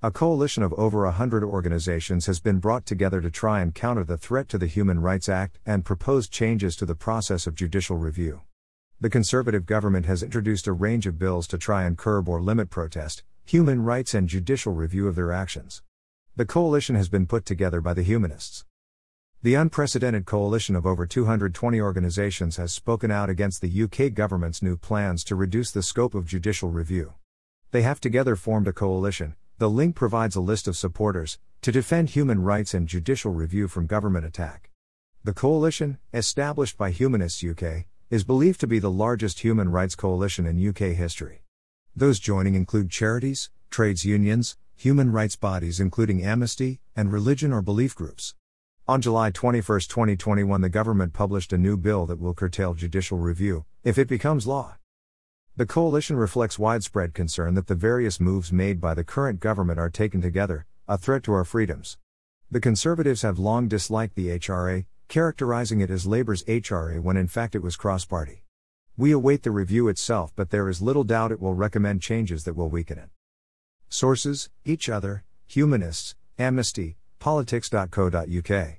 A coalition of over a hundred organizations has been brought together to try and counter the threat to the Human Rights Act and propose changes to the process of judicial review. The Conservative government has introduced a range of bills to try and curb or limit protest, human rights, and judicial review of their actions. The coalition has been put together by the humanists. The unprecedented coalition of over 220 organisations has spoken out against the UK government's new plans to reduce the scope of judicial review. They have together formed a coalition, the link provides a list of supporters, to defend human rights and judicial review from government attack. The coalition, established by Humanists UK, is believed to be the largest human rights coalition in UK history. Those joining include charities, trades unions, human rights bodies including Amnesty, and religion or belief groups. On July 21, 2021, the government published a new bill that will curtail judicial review, if it becomes law. The coalition reflects widespread concern that the various moves made by the current government are taken together, a threat to our freedoms. The Conservatives have long disliked the HRA, characterizing it as Labour's HRA when in fact it was cross party. We await the review itself, but there is little doubt it will recommend changes that will weaken it. Sources Each Other, Humanists, Amnesty, Politics.co.uk.